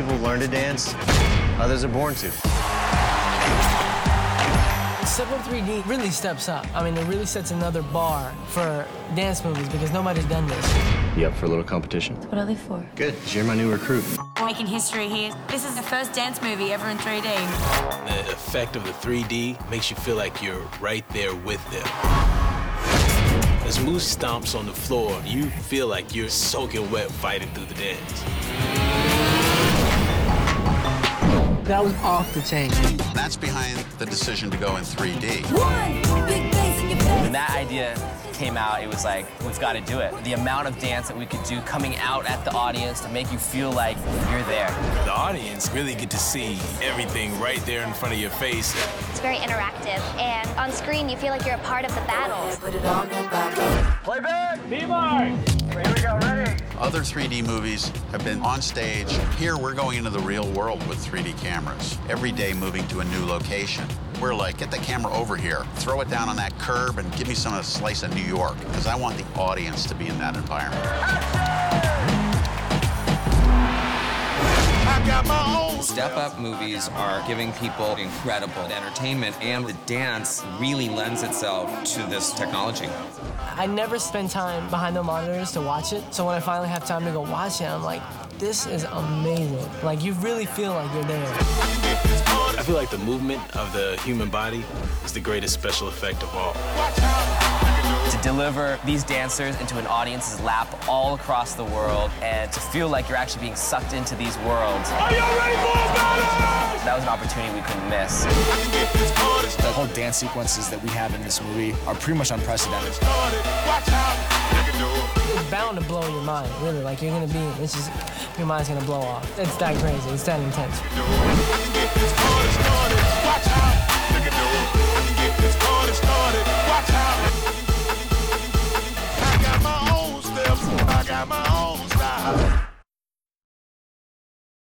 people learn to dance, others are born to. Step Up 3D really steps up. I mean, it really sets another bar for dance movies because nobody's done this. You up for a little competition? What are they for? Good, you're my new recruit. Making history here. This is the first dance movie ever in 3D. The effect of the 3D makes you feel like you're right there with them. As Moose stomps on the floor, you feel like you're soaking wet fighting through the dance. That was off the chain. That's behind the decision to go in 3D. When that idea came out, it was like, we've got to do it. The amount of dance that we could do coming out at the audience to make you feel like you're there. The audience really get to see everything right there in front of your face. It's very interactive, and on screen you feel like you're a part of the battle. Other 3D movies have been on stage. Here, we're going into the real world with 3D cameras. Every day moving to a new location. We're like, get the camera over here, throw it down on that curb, and give me some of the slice of New York, because I want the audience to be in that environment. Step Up movies are giving people incredible entertainment, and the dance really lends itself to this technology. I never spend time behind the monitors to watch it, so when I finally have time to go watch it, I'm like, this is amazing. Like, you really feel like you're there. I feel like the movement of the human body is the greatest special effect of all. To deliver these dancers into an audience's lap all across the world and to feel like you're actually being sucked into these worlds. Are you ready for That was an opportunity we couldn't miss. The whole dance sequences that we have in this movie are pretty much unprecedented. It's bound to blow your mind, really. Like, you're gonna be, it's just, your mind's gonna blow off. It's that crazy, it's that intense. Got my own